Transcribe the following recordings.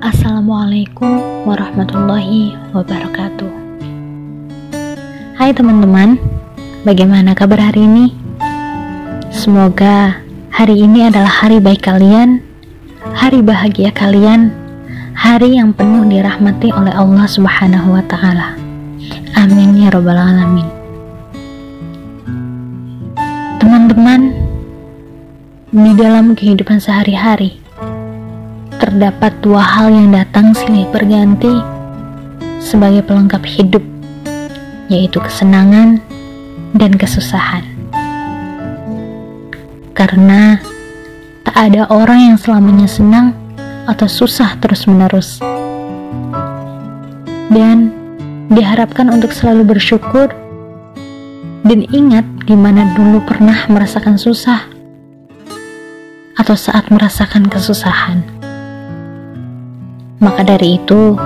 Assalamualaikum warahmatullahi wabarakatuh. Hai teman-teman, bagaimana kabar hari ini? Semoga hari ini adalah hari baik kalian, hari bahagia kalian, hari yang penuh dirahmati oleh Allah Subhanahu wa Ta'ala. Amin ya Rabbal 'Alamin. Teman-teman, di dalam kehidupan sehari-hari, terdapat dua hal yang datang silih berganti sebagai pelengkap hidup, yaitu kesenangan dan kesusahan. Karena tak ada orang yang selamanya senang atau susah terus-menerus. Dan diharapkan untuk selalu bersyukur dan ingat di mana dulu pernah merasakan susah atau saat merasakan kesusahan. Maka dari itu,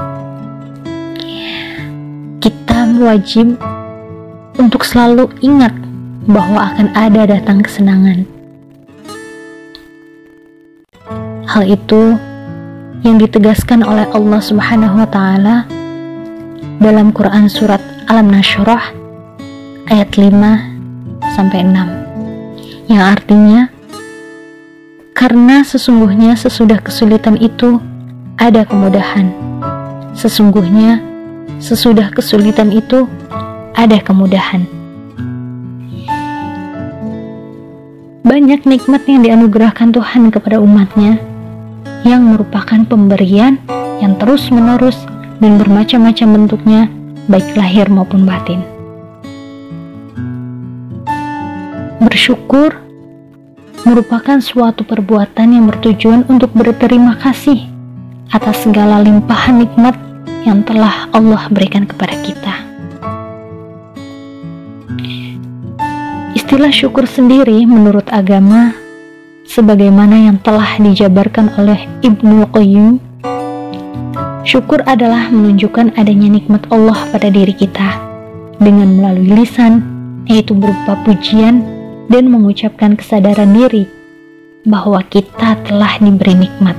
kita wajib untuk selalu ingat bahwa akan ada datang kesenangan. Hal itu yang ditegaskan oleh Allah Subhanahu wa taala dalam Quran surat Alam Nashrah ayat 5 sampai 6 yang artinya karena sesungguhnya sesudah kesulitan itu ada kemudahan. Sesungguhnya, sesudah kesulitan itu ada kemudahan. Banyak nikmat yang dianugerahkan Tuhan kepada umatnya yang merupakan pemberian yang terus-menerus dan bermacam-macam bentuknya, baik lahir maupun batin. Bersyukur merupakan suatu perbuatan yang bertujuan untuk berterima kasih atas segala limpahan nikmat yang telah Allah berikan kepada kita. Istilah syukur sendiri menurut agama sebagaimana yang telah dijabarkan oleh Ibnu Qayyim Syukur adalah menunjukkan adanya nikmat Allah pada diri kita dengan melalui lisan, yaitu berupa pujian dan mengucapkan kesadaran diri bahwa kita telah diberi nikmat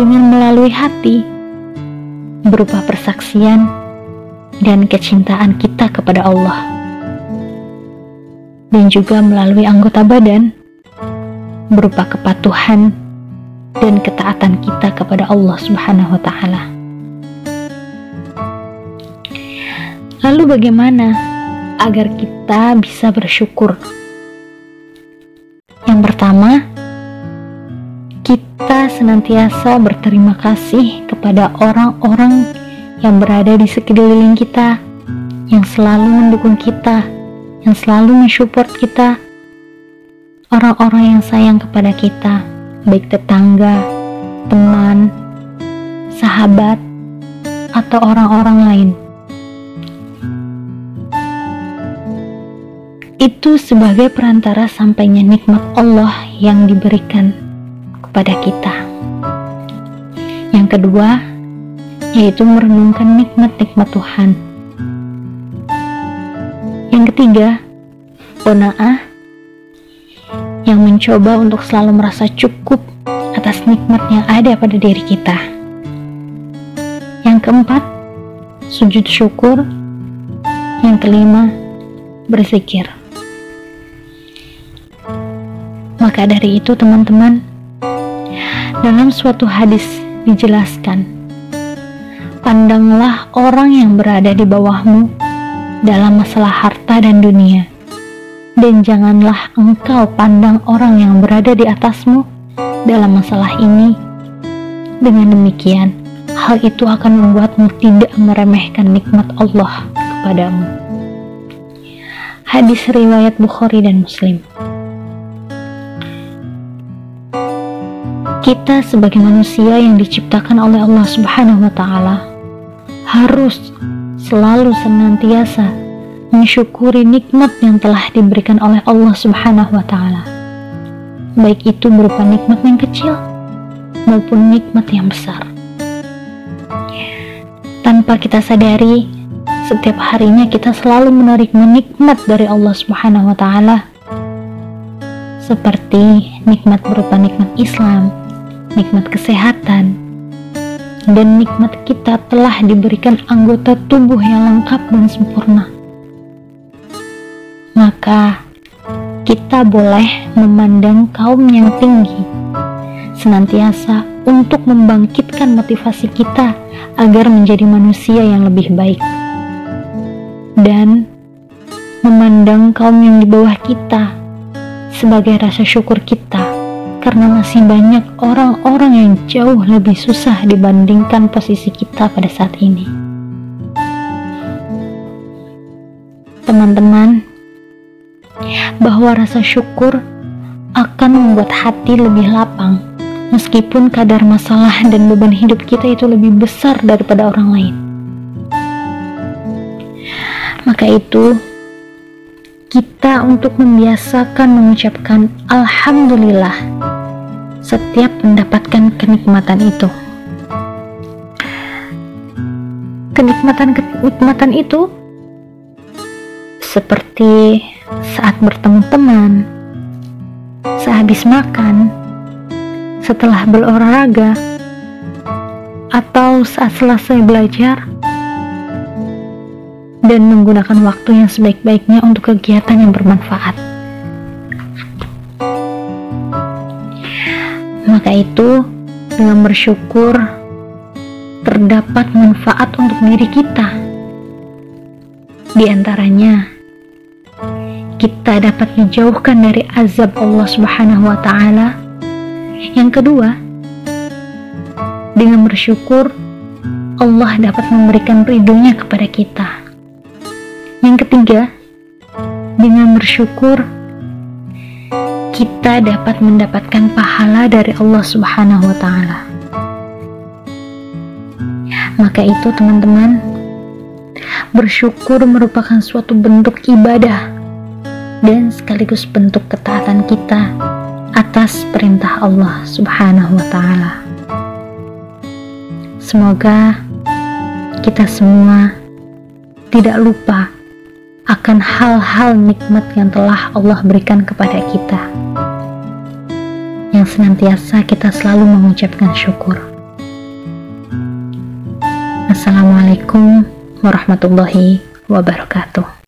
dengan melalui hati, berupa persaksian dan kecintaan kita kepada Allah, dan juga melalui anggota badan, berupa kepatuhan dan ketaatan kita kepada Allah Subhanahu wa Ta'ala. Lalu, bagaimana agar kita bisa bersyukur? Yang pertama, kita senantiasa berterima kasih kepada orang-orang yang berada di sekeliling kita, yang selalu mendukung kita, yang selalu mensupport kita, orang-orang yang sayang kepada kita, baik tetangga, teman, sahabat, atau orang-orang lain. Itu sebagai perantara sampainya nikmat Allah yang diberikan kepada kita. Yang kedua, yaitu merenungkan nikmat-nikmat Tuhan. Yang ketiga, kona'ah yang mencoba untuk selalu merasa cukup atas nikmat yang ada pada diri kita. Yang keempat, sujud syukur. Yang kelima, berzikir. Maka dari itu, teman-teman, dalam suatu hadis dijelaskan, pandanglah orang yang berada di bawahmu dalam masalah harta dan dunia, dan janganlah engkau pandang orang yang berada di atasmu dalam masalah ini. Dengan demikian, hal itu akan membuatmu tidak meremehkan nikmat Allah kepadamu. Hadis riwayat Bukhari dan Muslim. Kita sebagai manusia yang diciptakan oleh Allah Subhanahu wa taala harus selalu senantiasa mensyukuri nikmat yang telah diberikan oleh Allah Subhanahu wa taala. Baik itu berupa nikmat yang kecil maupun nikmat yang besar. Tanpa kita sadari, setiap harinya kita selalu menerima nikmat dari Allah Subhanahu wa taala seperti nikmat berupa nikmat Islam, nikmat kesehatan, dan nikmat kita telah diberikan anggota tubuh yang lengkap dan sempurna. Maka kita boleh memandang kaum yang tinggi senantiasa untuk membangkitkan motivasi kita agar menjadi manusia yang lebih baik. Dan memandang kaum yang di bawah kita sebagai rasa syukur kita karena masih banyak orang-orang yang jauh lebih susah dibandingkan posisi kita pada saat ini. Teman-teman, bahwa rasa syukur akan membuat hati lebih lapang meskipun kadar masalah dan beban hidup kita itu lebih besar daripada orang lain. Maka itu, kita untuk membiasakan mengucapkan Alhamdulillah setiap mendapatkan kenikmatan itu. Kenikmatan-kenikmatan itu seperti saat bertemu teman, sehabis makan, setelah berolahraga, atau saat selesai belajar, dan menggunakan waktu yang sebaik-baiknya untuk kegiatan yang bermanfaat. Maka itu, dengan bersyukur, terdapat manfaat untuk diri kita. Di antaranya, kita dapat dijauhkan dari azab Allah Subhanahu wa taala yang kedua, dengan bersyukur, Allah dapat memberikan ridhonya kepada kita. Yang ketiga, dengan bersyukur, kita dapat mendapatkan pahala dari Allah Subhanahu wa Ta'ala. Maka itu, teman-teman, bersyukur merupakan suatu bentuk ibadah dan sekaligus bentuk ketaatan kita atas perintah Allah Subhanahu wa Ta'ala. Semoga kita semua tidak lupa akan hal-hal nikmat yang telah Allah berikan kepada kita, yang senantiasa kita selalu mengucapkan syukur. Assalamualaikum warahmatullahi wabarakatuh.